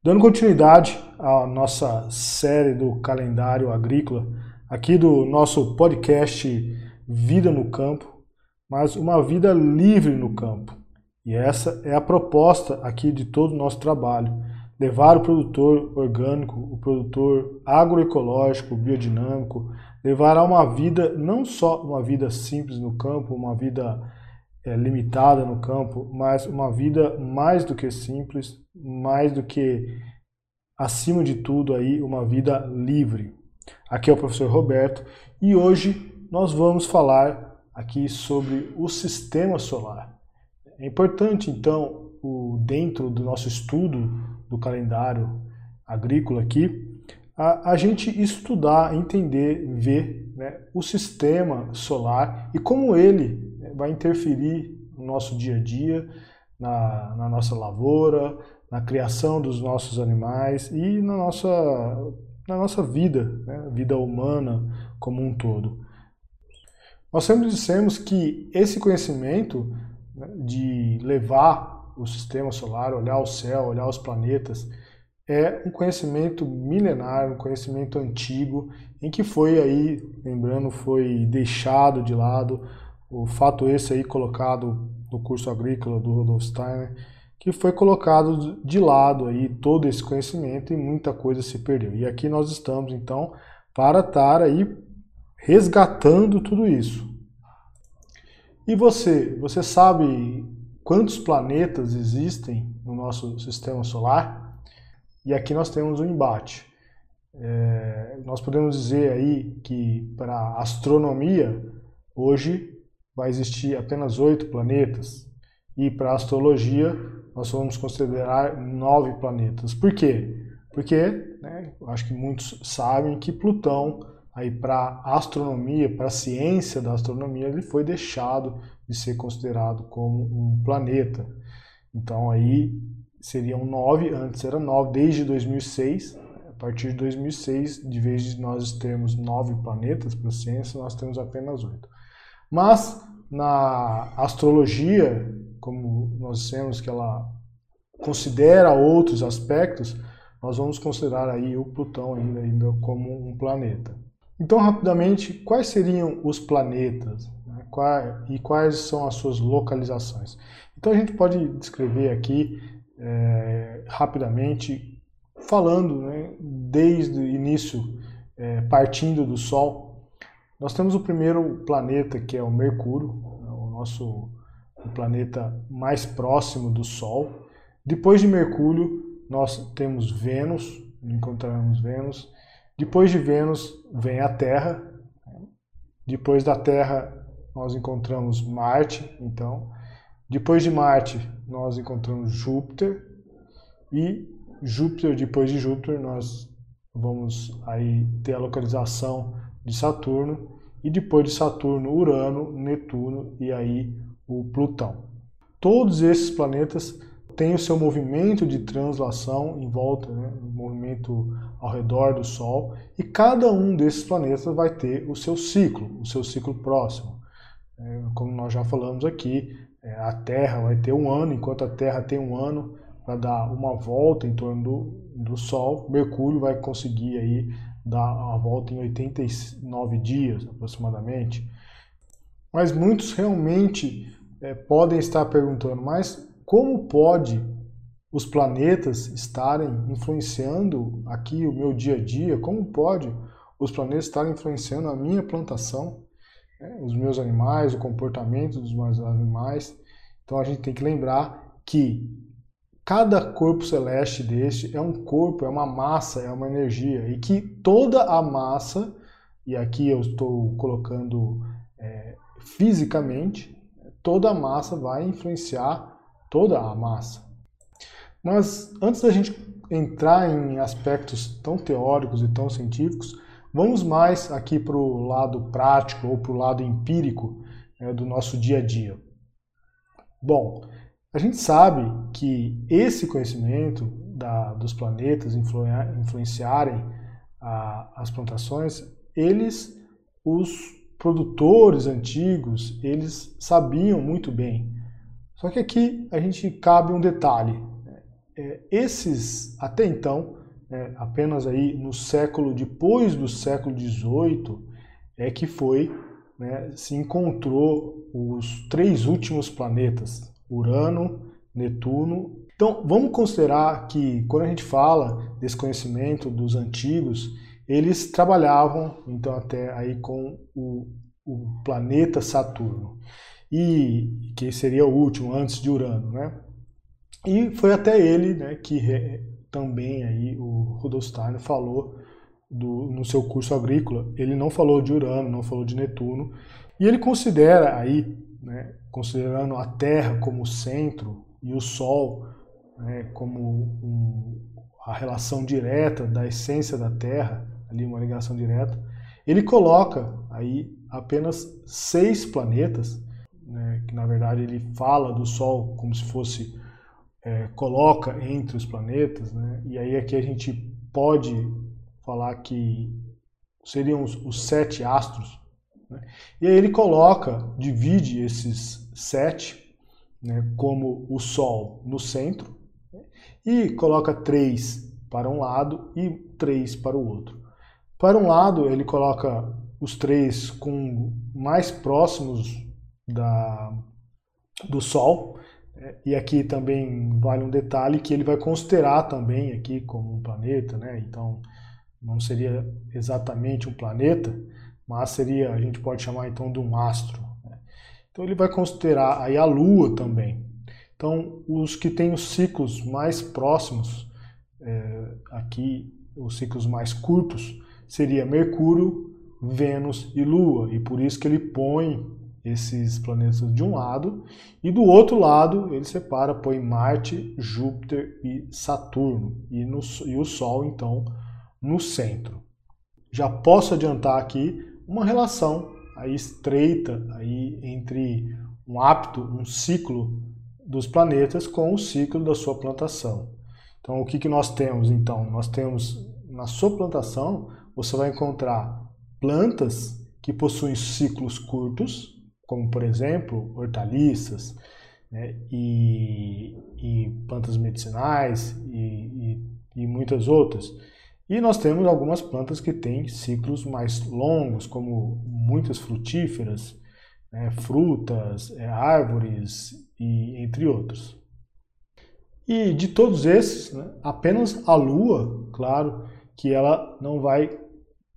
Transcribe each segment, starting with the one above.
Dando continuidade à nossa série do calendário agrícola, aqui do nosso podcast Vida no Campo, mas uma vida livre no campo. E essa é a proposta aqui de todo o nosso trabalho: levar o produtor orgânico, o produtor agroecológico, biodinâmico, levar a uma vida, não só uma vida simples no campo, uma vida é, limitada no campo, mas uma vida mais do que simples, mais do que, acima de tudo, aí, uma vida livre. Aqui é o professor Roberto e hoje nós vamos falar aqui sobre o sistema solar. É importante, então, o, dentro do nosso estudo do calendário agrícola aqui, a, a gente estudar, entender, ver né, o sistema solar e como ele né, vai interferir no nosso dia a dia, na, na nossa lavoura, na criação dos nossos animais e na nossa, na nossa vida, né, vida humana como um todo. Nós sempre dissemos que esse conhecimento né, de levar o sistema solar, olhar o céu, olhar os planetas, é um conhecimento milenar, um conhecimento antigo, em que foi aí, lembrando, foi deixado de lado, o fato esse aí colocado no curso agrícola do Rudolf Steiner, que foi colocado de lado aí todo esse conhecimento e muita coisa se perdeu. E aqui nós estamos então para estar aí resgatando tudo isso. E você, você sabe quantos planetas existem no nosso sistema solar? E aqui nós temos um embate. É, nós podemos dizer aí que para astronomia, hoje vai existir apenas oito planetas. E para astrologia, nós vamos considerar nove planetas. Por quê? Porque, né, acho que muitos sabem que Plutão, aí para astronomia, para a ciência da astronomia, ele foi deixado de ser considerado como um planeta. Então aí seriam nove, antes era nove, desde 2006. Partir de 2006, de vez de nós termos nove planetas para a ciência, nós temos apenas oito. Mas na astrologia, como nós dissemos que ela considera outros aspectos, nós vamos considerar aí o Plutão ainda, ainda como um planeta. Então, rapidamente, quais seriam os planetas né? e quais são as suas localizações? Então, a gente pode descrever aqui é, rapidamente, falando né, desde o início, é, partindo do Sol, nós temos o primeiro planeta que é o Mercúrio, né, o nosso o planeta mais próximo do Sol. Depois de Mercúrio, nós temos Vênus, encontramos Vênus. Depois de Vênus vem a Terra. Depois da Terra nós encontramos Marte, então. Depois de Marte, nós encontramos Júpiter e Júpiter, depois de Júpiter, nós vamos aí ter a localização de Saturno e depois de Saturno, Urano, Netuno e aí o Plutão. Todos esses planetas têm o seu movimento de translação em volta, né, movimento ao redor do Sol, e cada um desses planetas vai ter o seu ciclo, o seu ciclo próximo. É, como nós já falamos aqui, é, a Terra vai ter um ano, enquanto a Terra tem um ano para dar uma volta em torno do, do Sol, Mercúrio vai conseguir aí dar a volta em 89 dias aproximadamente. Mas muitos realmente é, podem estar perguntando, mas como pode os planetas estarem influenciando aqui o meu dia a dia? Como pode os planetas estarem influenciando a minha plantação? né, os meus animais, o comportamento dos meus animais. Então a gente tem que lembrar que cada corpo celeste deste é um corpo, é uma massa, é uma energia e que toda a massa, e aqui eu estou colocando é, fisicamente, toda a massa vai influenciar toda a massa. Mas antes da gente entrar em aspectos tão teóricos e tão científicos, Vamos mais aqui para o lado prático ou para o lado empírico né, do nosso dia a dia. Bom, a gente sabe que esse conhecimento da, dos planetas influenciarem a, as plantações, eles, os produtores antigos, eles sabiam muito bem. Só que aqui a gente cabe um detalhe. Né. é, esses, até então, é, apenas aí no século, depois do século XVIII, é que foi, né, se encontrou os três últimos planetas, Urano, Netuno. Então, vamos considerar que quando a gente fala desse conhecimento dos antigos, eles trabalhavam então até aí com o, o planeta Saturno e que seria o último antes de Urano, né? E foi até ele, né, que re, também aí o Rudolf Steiner falou do, no seu curso agrícola. Ele não falou de Urano, não falou de Netuno, e ele considera aí, né, considerando a Terra como centro e o Sol né, como um, a relação direta da essência da Terra, ali uma ligação direta, ele coloca aí apenas seis planetas, né, que na verdade ele fala do Sol como se fosse é, coloca entre os planetas, né, e aí aqui a gente pode falar que seriam os, os sete astros, e aí ele coloca, divide esses sete né, como o Sol no centro e coloca três para um lado e três para o outro. Para um lado, ele coloca os três com mais próximos da, do Sol, e aqui também vale um detalhe que ele vai considerar também aqui como um planeta, né? Então não seria exatamente um planeta, mas seria, a gente pode chamar então de um astro. Né? Então ele vai considerar aí a Lua também. Então os que têm os ciclos mais próximos, é, aqui os ciclos mais curtos, seria Mercúrio, Vênus e Lua, e por isso que ele põe esses planetas de um lado, e do outro lado ele separa, põe Marte, Júpiter e Saturno, e, no, e o Sol então no centro. Já posso adiantar aqui uma relação aí estreita aí entre um hábito, um ciclo dos planetas com o ciclo da sua plantação. Então o que, que nós temos então? Nós temos na sua plantação você vai encontrar plantas que possuem ciclos curtos, como por exemplo hortaliças né, e, e, plantas medicinais e, e, e, muitas outras. E nós temos algumas plantas que têm ciclos mais longos, como muitas frutíferas, né, frutas, é, árvores e entre outros. E de todos esses, né, apenas a Lua, claro, que ela não vai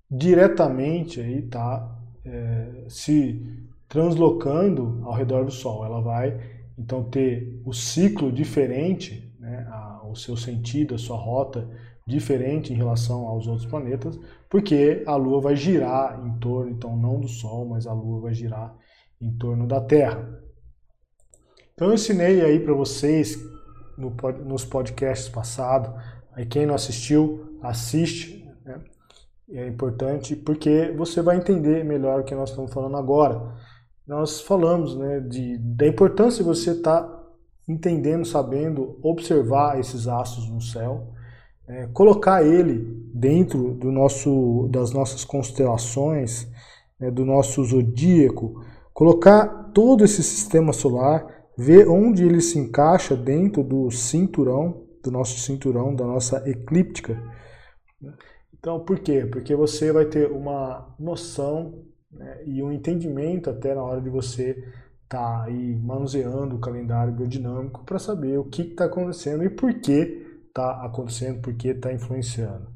diretamente aí tá é, se translocando ao redor do Sol. Ela vai então ter o ciclo diferente, né, a, o seu sentido, a sua rota diferente em relação aos outros planetas, porque a Lua vai girar em torno, então não do Sol, mas a Lua vai girar em torno da Terra. Então eu ensinei aí para vocês no, nos podcasts passados, aí quem não assistiu, assiste, né? é importante porque você vai entender melhor o que nós estamos falando agora nós falamos né, de, da importância de você estar tá entendendo, sabendo observar esses astros no céu, é, colocar ele dentro do nosso, das nossas constelações, né, do nosso zodíaco, colocar todo esse sistema solar, ver onde ele se encaixa dentro do cinturão, do nosso cinturão, da nossa eclíptica. Então, por quê? Porque você vai ter uma noção né, e um entendimento até na hora de você estar tá aí manuseando o calendário biodinâmico para saber o que está acontecendo e por que está acontecendo, por que está influenciando.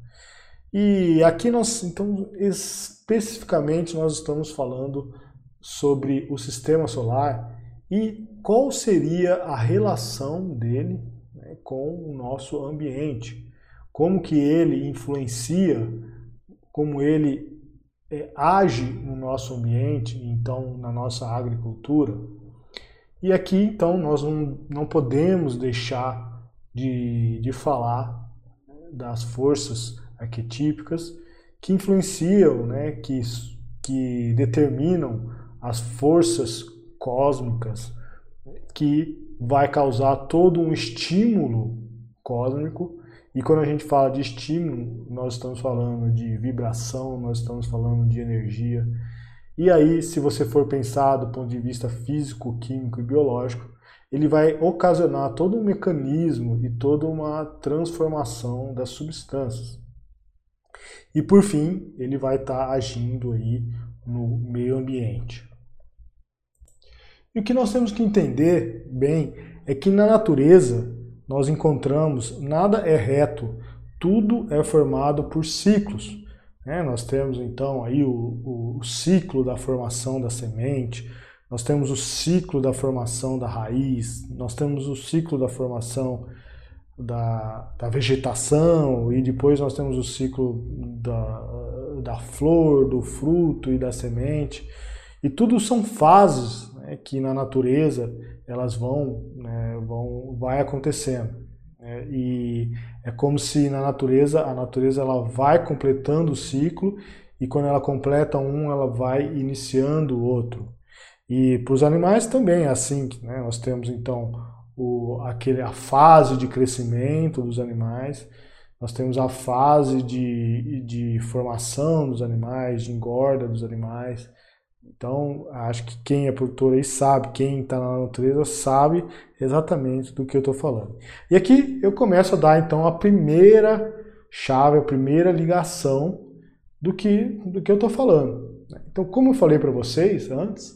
E aqui nós, então, especificamente nós estamos falando sobre o sistema solar e qual seria a relação dele né, com o nosso ambiente, como que ele influencia, como ele é, age no nosso ambiente, então na nossa agricultura. E aqui, então, nós não, não podemos deixar de, de falar das forças arquetípicas que influenciam, né, que, que determinam as forças cósmicas que vai causar todo um estímulo cósmico e quando a gente fala de estímulo, nós estamos falando de vibração, nós estamos falando de energia. E aí, se você for pensar do ponto de vista físico, químico e biológico, ele vai ocasionar todo um mecanismo e toda uma transformação das substâncias. E por fim, ele vai estar tá agindo aí no meio ambiente. E o que nós temos que entender bem é que na natureza nós encontramos nada é reto, tudo é formado por ciclos. Né? Nós temos então aí o, o ciclo da formação da semente, nós temos o ciclo da formação da raiz, nós temos o ciclo da formação da, da vegetação e depois nós temos o ciclo da, da flor, do fruto e da semente. E tudo são fases né, que na natureza elas vão, né, vão vai acontecendo. Né, e é como se na natureza, a natureza ela vai completando o ciclo e quando ela completa um, ela vai iniciando o outro. E para os animais também é assim, né? nós temos então o, aquele, a fase de crescimento dos animais, nós temos a fase de, de formação dos animais, de engorda dos animais. Então, acho que quem é produtor aí sabe, quem está na natureza sabe exatamente do que eu estou falando. E aqui eu começo a dar então a primeira chave, a primeira ligação do que, do que eu estou falando. Então, como eu falei para vocês antes,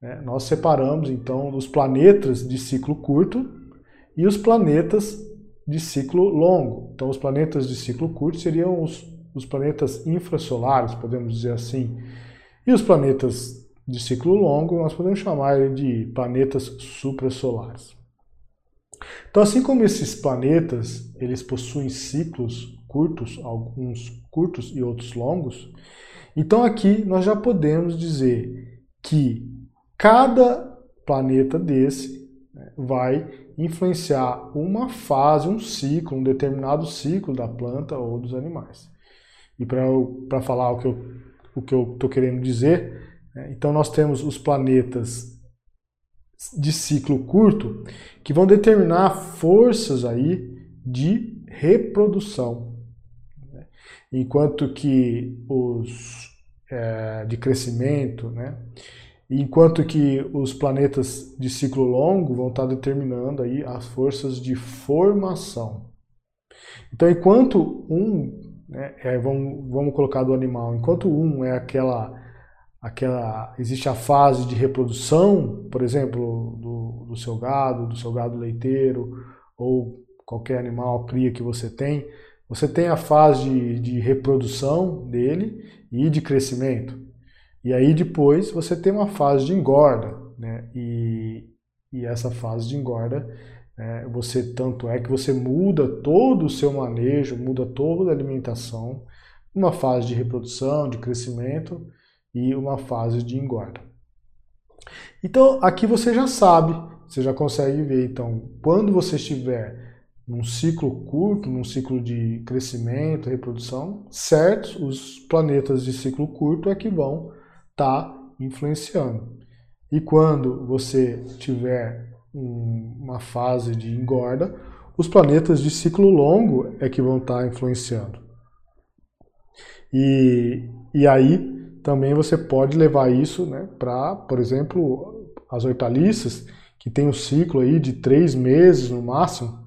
né? Nós separamos então os planetas de ciclo curto e os planetas de ciclo longo. Então, os planetas de ciclo curto seriam os, os planetas infrasolares, podemos dizer assim, e os planetas de ciclo longo nós podemos chamar de planetas suprassolares. Então, assim como esses planetas eles possuem ciclos curtos, alguns curtos e outros longos, então aqui nós já podemos dizer que Cada planeta desse né, vai influenciar uma fase, um ciclo, um determinado ciclo da planta ou dos animais. E para falar o que eu o que eu estou querendo dizer, né, então nós temos os planetas de ciclo curto que vão determinar forças aí de reprodução, né, enquanto que os é, de crescimento, né, enquanto que os planetas de ciclo longo vão estar determinando aí as forças de formação. Então, enquanto um, né, é, vamos, vamos colocar do animal, enquanto um é aquela, aquela, existe a fase de reprodução, por exemplo, do, do seu gado, do seu gado leiteiro ou qualquer animal cria que você tem, você tem a fase de, de reprodução dele e de crescimento. E aí depois você tem uma fase de engorda, né? E, e essa fase de engorda, né, você tanto é que você muda todo o seu manejo, muda toda a alimentação, uma fase de reprodução, de crescimento e uma fase de engorda. Então aqui você já sabe, você já consegue ver. Então, quando você estiver num ciclo curto, num ciclo de crescimento, reprodução, certos os planetas de ciclo curto é que vão está influenciando. E quando você tiver uma fase de engorda, os planetas de ciclo longo é que vão estar tá influenciando. E, e aí também você pode levar isso né, para, por exemplo, as hortaliças, que tem um ciclo aí de três meses no máximo.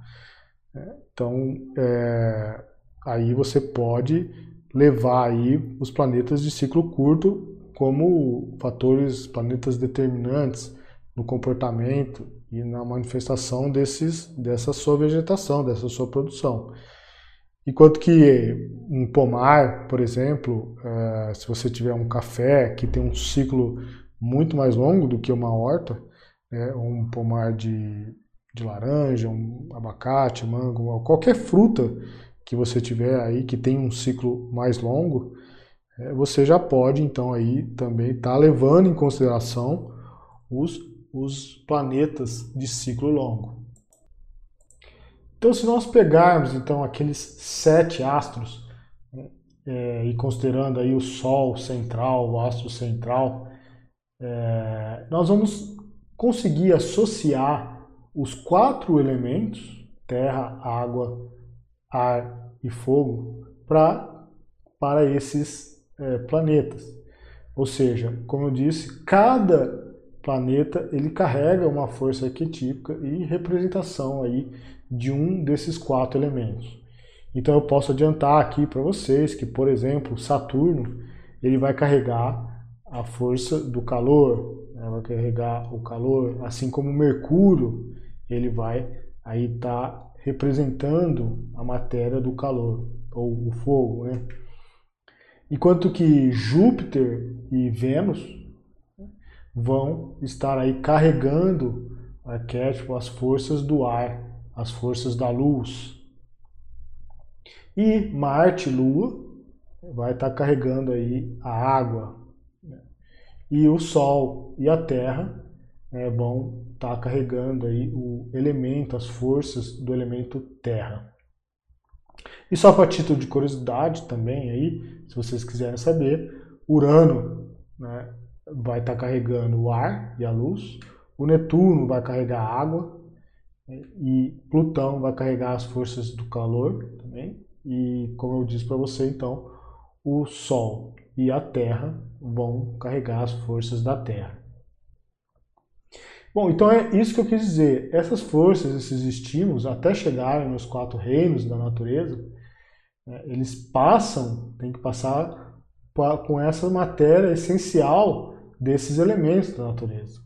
Né? Então, é, aí você pode levar aí os planetas de ciclo curto como fatores, planetas determinantes no comportamento e na manifestação desses, dessa sua vegetação, dessa sua produção. Enquanto que um pomar, por exemplo, é, se você tiver um café que tem um ciclo muito mais longo do que uma horta, né, um pomar de, de laranja, um abacate, mango, qualquer fruta que você tiver aí que tem um ciclo mais longo, você já pode então aí também estar tá levando em consideração os, os planetas de ciclo longo. Então, se nós pegarmos então aqueles sete astros né, é, e considerando aí o Sol central, o astro central, é, nós vamos conseguir associar os quatro elementos terra, água, ar e fogo para para esses é, planetas. Ou seja, como eu disse, cada planeta ele carrega uma força arquetípica e representação aí de um desses quatro elementos. Então eu posso adiantar aqui para vocês que, por exemplo, Saturno ele vai carregar a força do calor, né? vai carregar o calor, assim como Mercúrio ele vai aí estar tá representando a matéria do calor ou o fogo, né? Enquanto que Júpiter e Vênus vão estar aí carregando arquétipo as forças do ar, as forças da luz. E Marte, Lua, vai estar carregando aí a água. Né? E o Sol e a Terra né, vão estar carregando aí o elemento, as forças do elemento Terra. E só para título de curiosidade também aí, se vocês quiserem saber, Urano né, vai estar carregando o ar e a luz, o Netuno vai carregar a água né, e Plutão vai carregar as forças do calor também. E como eu disse para você, então, o Sol e a Terra vão carregar as forças da Terra. Bom, então é isso que eu quis dizer. Essas forças, esses estímulos, até chegarem nos quatro reinos da natureza, eles passam, tem que passar com essa matéria essencial desses elementos da natureza.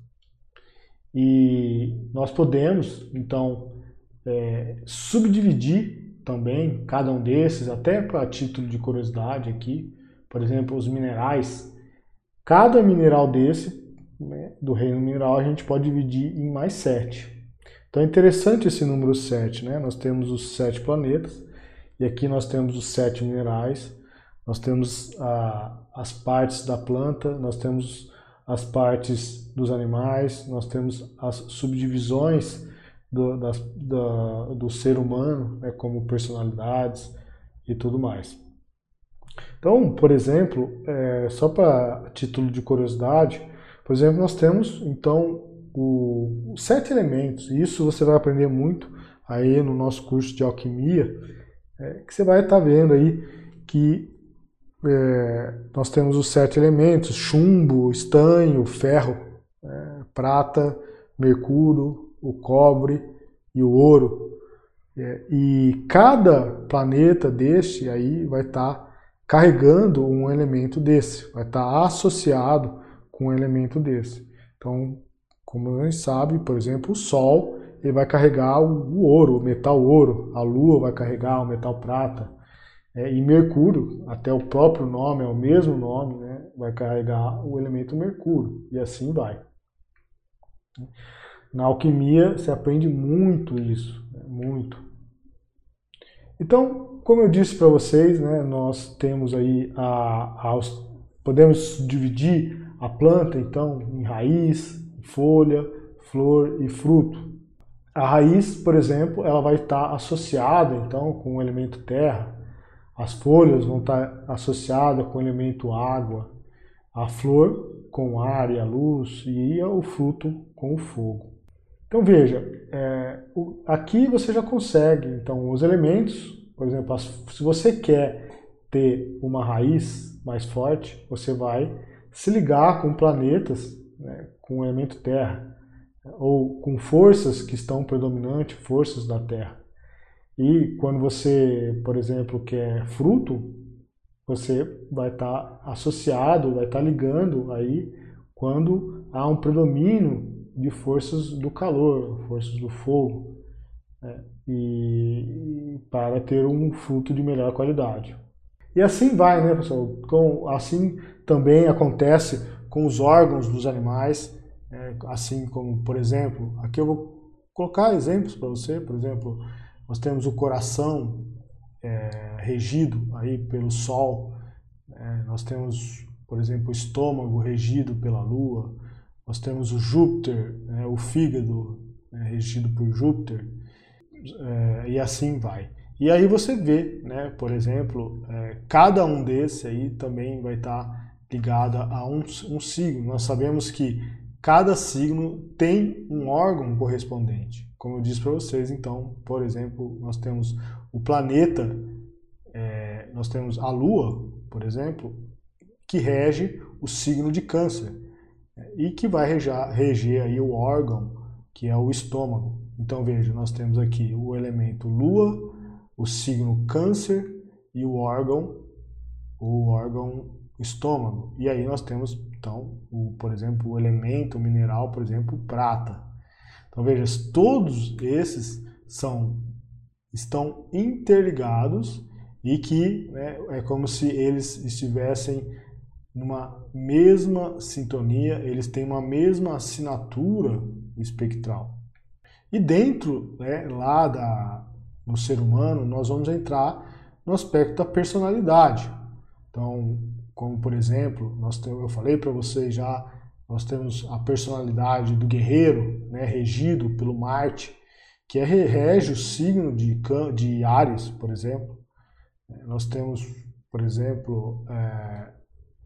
E nós podemos, então, é, subdividir também cada um desses, até para título de curiosidade aqui, por exemplo, os minerais. Cada mineral desse né, do reino mineral a gente pode dividir em mais sete. Então é interessante esse número 7, né? Nós temos os sete planetas e aqui nós temos os sete minerais, nós temos a, as partes da planta, nós temos as partes dos animais, nós temos as subdivisões do, das, da, do ser humano, né, como personalidades e tudo mais. Então, por exemplo, é, só para título de curiosidade, por exemplo, nós temos então o, os sete elementos, isso você vai aprender muito aí no nosso curso de alquimia, é, que você vai estar tá vendo aí que é, nós temos os sete elementos: chumbo, estanho, ferro, é, prata, mercúrio, o cobre e o ouro. É, e cada planeta deste aí vai estar tá carregando um elemento desse, vai estar tá associado com um elemento desse. Então, como a gente sabe, por exemplo, o Sol ele vai carregar o, ouro, o metal ouro, a Lua vai carregar o metal prata, é, e Mercúrio, até o próprio nome é o mesmo nome, né, vai carregar o elemento Mercúrio, e assim vai. Na alquimia se aprende muito isso, né, muito. Então, como eu disse para vocês, né, nós temos aí a, a, podemos dividir a planta, então, em raiz, folha, flor e fruto. A raiz, por exemplo, ela vai estar associada, então, com o elemento terra. As folhas vão estar associadas com o elemento água. A flor com o ar e a luz e o fruto com o fogo. Então veja, é, aqui você já consegue, então, os elementos, por exemplo, as, se você quer ter uma raiz mais forte, você vai se ligar com planetas, né, com o elemento Terra, ou com forças que estão predominantes, forças da Terra. E quando você, por exemplo, quer fruto, você vai estar associado, vai estar ligando aí quando há um predomínio de forças do calor, forças do fogo, né, e para ter um fruto de melhor qualidade. E assim vai, né, pessoal? Com, assim também acontece com os órgãos dos animais, é, assim como, por exemplo, aqui eu vou colocar exemplos para você, por exemplo, nós temos o coração é, regido aí pelo Sol, é, nós temos, por exemplo, o estômago regido pela Lua, nós temos o Júpiter, né, o fígado né, regido por Júpiter, é, e assim vai. E aí você vê, né, por exemplo, é, cada um desses aí também vai estar tá ligado a um, um signo. Nós sabemos que cada signo tem um órgão correspondente. Como eu disse para vocês, então, por exemplo, nós temos o planeta, é, nós temos a Lua, por exemplo, que rege o signo de Câncer. e que vai reger, reger aí o órgão que é o estômago. Então veja, nós temos aqui o elemento Lua, o signo Câncer e o órgão, o órgão estômago. E aí nós temos então, o, por exemplo, o elemento mineral, por exemplo, prata. Então veja, todos esses são estão interligados e que né, é como se eles estivessem numa mesma sintonia, eles têm uma mesma assinatura espectral. E dentro, né, lá da, no ser humano, nós vamos entrar no aspecto da personalidade. Então, como por exemplo, nós temos, eu falei para vocês já, nós temos a personalidade do guerreiro, né, regido pelo Marte, que é, rege o signo de, de Ares, por exemplo. Nós temos, por exemplo, é,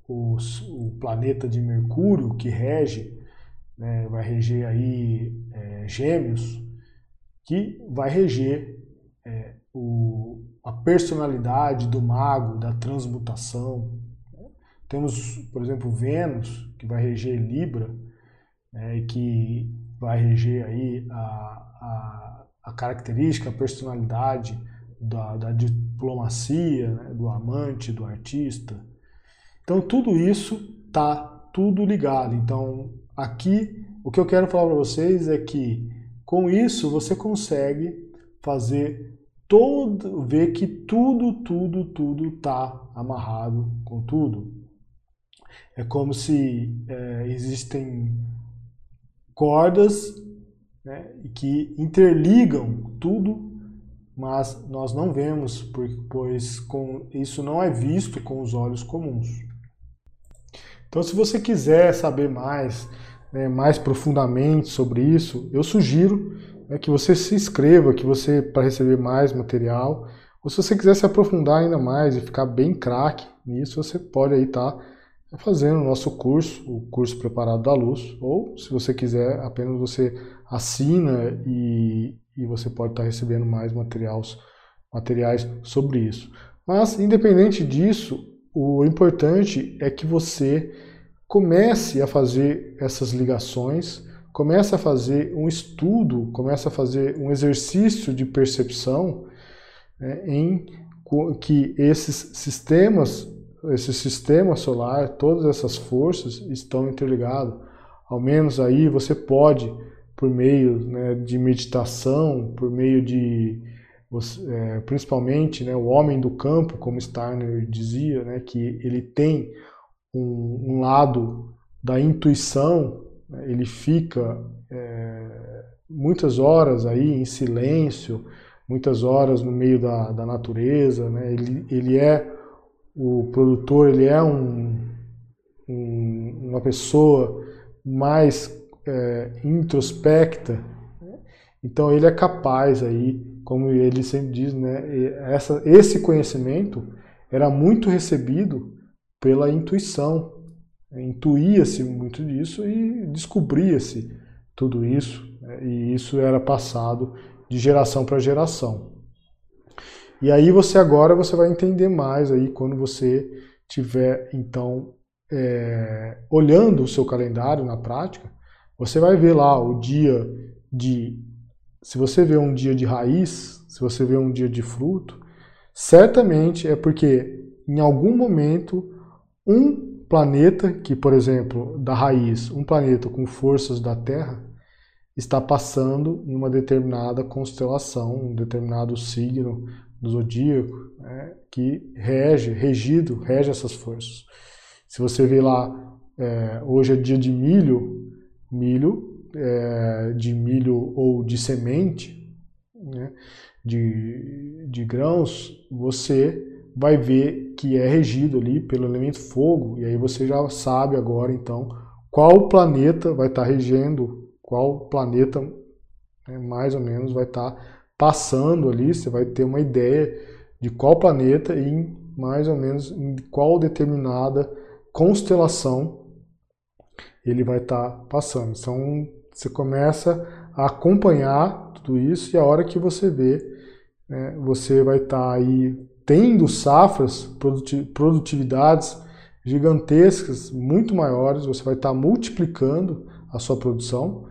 o, o planeta de Mercúrio, que rege, né, vai reger aí é, Gêmeos, que vai reger é, o, a personalidade do mago, da transmutação. Temos, por exemplo, Vênus, que vai reger Libra, né, e que vai reger aí a, a, a característica, a personalidade da, da diplomacia, né, do amante, do artista. Então tudo isso tá tudo ligado. Então aqui o que eu quero falar para vocês é que com isso você consegue fazer todo ver que tudo, tudo, tudo tá amarrado com tudo. É como se é, existem cordas né, que interligam tudo, mas nós não vemos, pois com, isso não é visto com os olhos comuns. Então, se você quiser saber mais, né, mais profundamente sobre isso, eu sugiro né, que você se inscreva, que você para receber mais material. Ou se você quiser se aprofundar ainda mais e ficar bem craque nisso, você pode aí estar tá fazendo o nosso curso, o curso preparado da luz. Ou se você quiser, apenas você assina e, e você pode estar recebendo mais materiais, materiais sobre isso. Mas independente disso, o importante é que você comece a fazer essas ligações, comece a fazer um estudo, comece a fazer um exercício de percepção né, em que esses sistemas, esse sistema solar, todas essas forças estão interligados. Ao menos aí você pode, por meio né, de meditação, por meio de é, principalmente né, o homem do campo, como Steiner dizia, né, que ele tem um, um lado da intuição, né, ele fica é, muitas horas aí em silêncio, muitas horas no meio da, da natureza, né, ele, ele é o produtor, ele é um, um uma pessoa mais é, introspecta, né, então ele é capaz aí como ele sempre diz, né, essa, esse conhecimento era muito recebido pela intuição. Intuía-se muito disso e descobria-se tudo isso, né, e isso era passado de geração para geração. E aí você agora você vai entender mais aí quando você tiver então é, olhando o seu calendário na prática, você vai ver lá o dia de se você vê um dia de raiz, se você vê um dia de fruto, certamente é porque em algum momento um planeta, que por exemplo, da raiz, um planeta com forças da Terra, está passando em uma determinada constelação, um determinado signo do zodíaco, né, que rege, regido, rege essas forças. Se você vê lá, é, hoje é dia de milho, milho é, de milho ou de semente, né, de, de grãos, você vai ver que é regido ali pelo elemento fogo, e aí você já sabe agora então qual planeta vai estar tá regendo, qual planeta né, mais ou menos vai estar tá passando ali, você vai ter uma ideia de qual planeta e em, mais ou menos em qual determinada constelação ele vai estar tá passando. São você começa a acompanhar tudo isso e a hora que você vê, né, você vai estar tá aí tendo safras, produtividades gigantescas, muito maiores, você vai estar multiplicando a sua produção,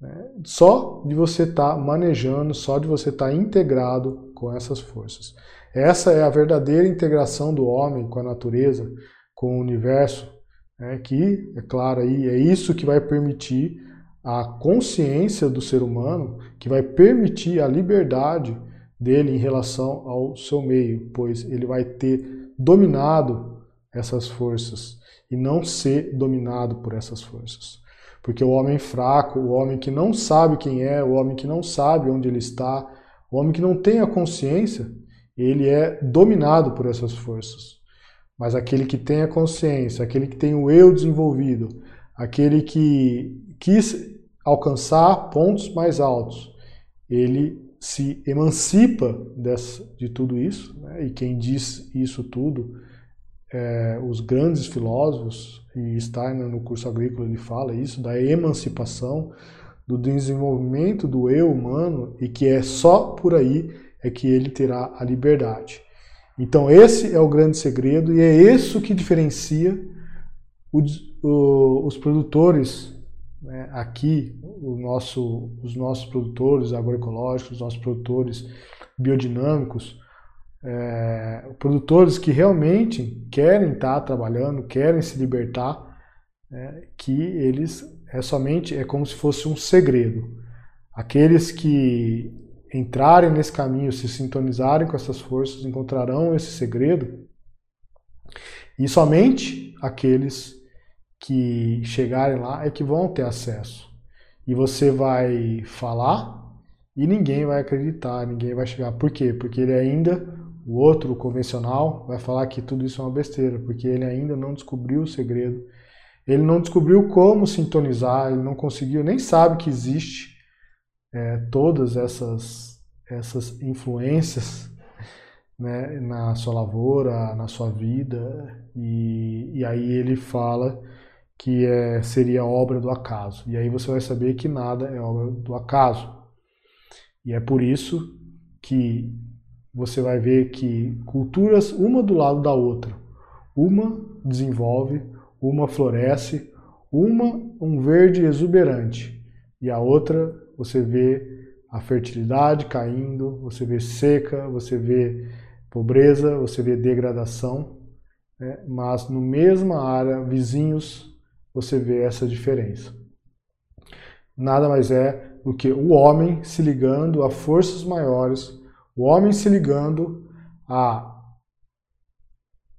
né? só de você estar manejando, só de você estar integrado com essas forças. Essa é a verdadeira integração do homem com a natureza, com o universo, né? que, é claro, aí, é isso que vai permitir a consciência do ser humano, que vai permitir a liberdade dele em relação ao seu meio, pois ele vai ter dominado essas forças e não ser dominado por essas forças. Porque o homem fraco, o homem que não sabe quem é, o homem que não sabe onde ele está, o homem que não tem a consciência, ele é dominado por essas forças. Mas aquele que tem a consciência, aquele que tem o eu desenvolvido, aquele que quis alcançar pontos mais altos, ele se emancipa dessa, de tudo isso, né? e quem diz isso tudo, é, os grandes filósofos, e Steiner no curso agrícola ele fala isso, da emancipação, do desenvolvimento do eu humano, e que é só por aí é que ele terá a liberdade. Então esse é o grande segredo e é isso que diferencia os, os produtores né, aqui, nosso, os nossos produtores agroecológicos, os nossos produtores biodinâmicos, é, produtores que realmente querem estar trabalhando, querem se libertar, é, que eles é somente é como se fosse um segredo. Aqueles que entrarem nesse caminho, se sintonizarem com essas forças, encontrarão esse segredo. E somente aqueles que chegarem lá é que vão ter acesso. E você vai falar e ninguém vai acreditar, ninguém vai chegar. Por quê? Porque ele ainda, o outro, o convencional, vai falar que tudo isso é uma besteira, porque ele ainda não descobriu o segredo. Ele não descobriu como sintonizar, ele não conseguiu, nem sabe que existe é, todas essas, essas influências né, na sua lavoura, na sua vida, e, e aí ele fala que é, seria obra do acaso. E aí você vai saber que nada é obra do acaso. E é por isso que você vai ver que culturas, uma do lado da outra, uma desenvolve, uma floresce, uma um verde exuberante e a outra você vê a fertilidade caindo, você vê seca, você vê pobreza, você vê degradação, né? mas no mesma área, vizinhos você vê essa diferença. Nada mais é do que o homem se ligando a forças maiores, o homem se ligando a,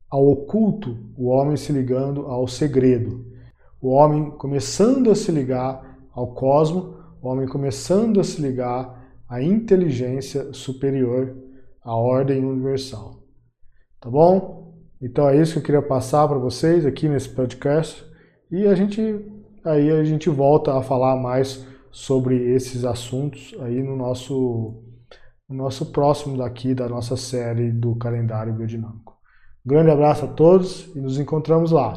ao oculto, o homem se ligando ao segredo, o homem começando a se ligar ao cosmo, o homem começando a se ligar à inteligência superior, à ordem universal. Tá bom? Então é isso que eu queria passar para vocês aqui nesse podcast. E a gente aí a gente volta a falar mais sobre esses assuntos aí no nosso no nosso próximo daqui da nossa série do calendário biodinâmico. grande abraço a todos e nos encontramos lá.